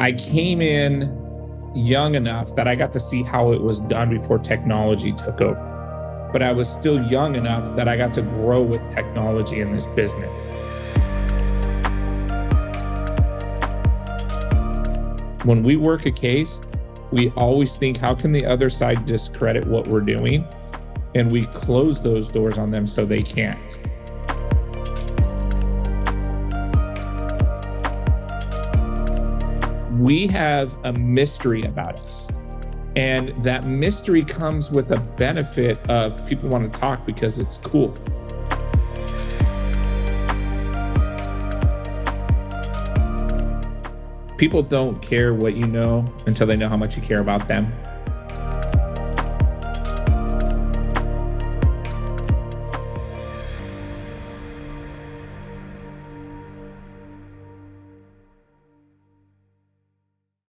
I came in young enough that I got to see how it was done before technology took over. But I was still young enough that I got to grow with technology in this business. When we work a case, we always think, how can the other side discredit what we're doing? And we close those doors on them so they can't. We have a mystery about us. And that mystery comes with a benefit of people want to talk because it's cool. People don't care what you know until they know how much you care about them.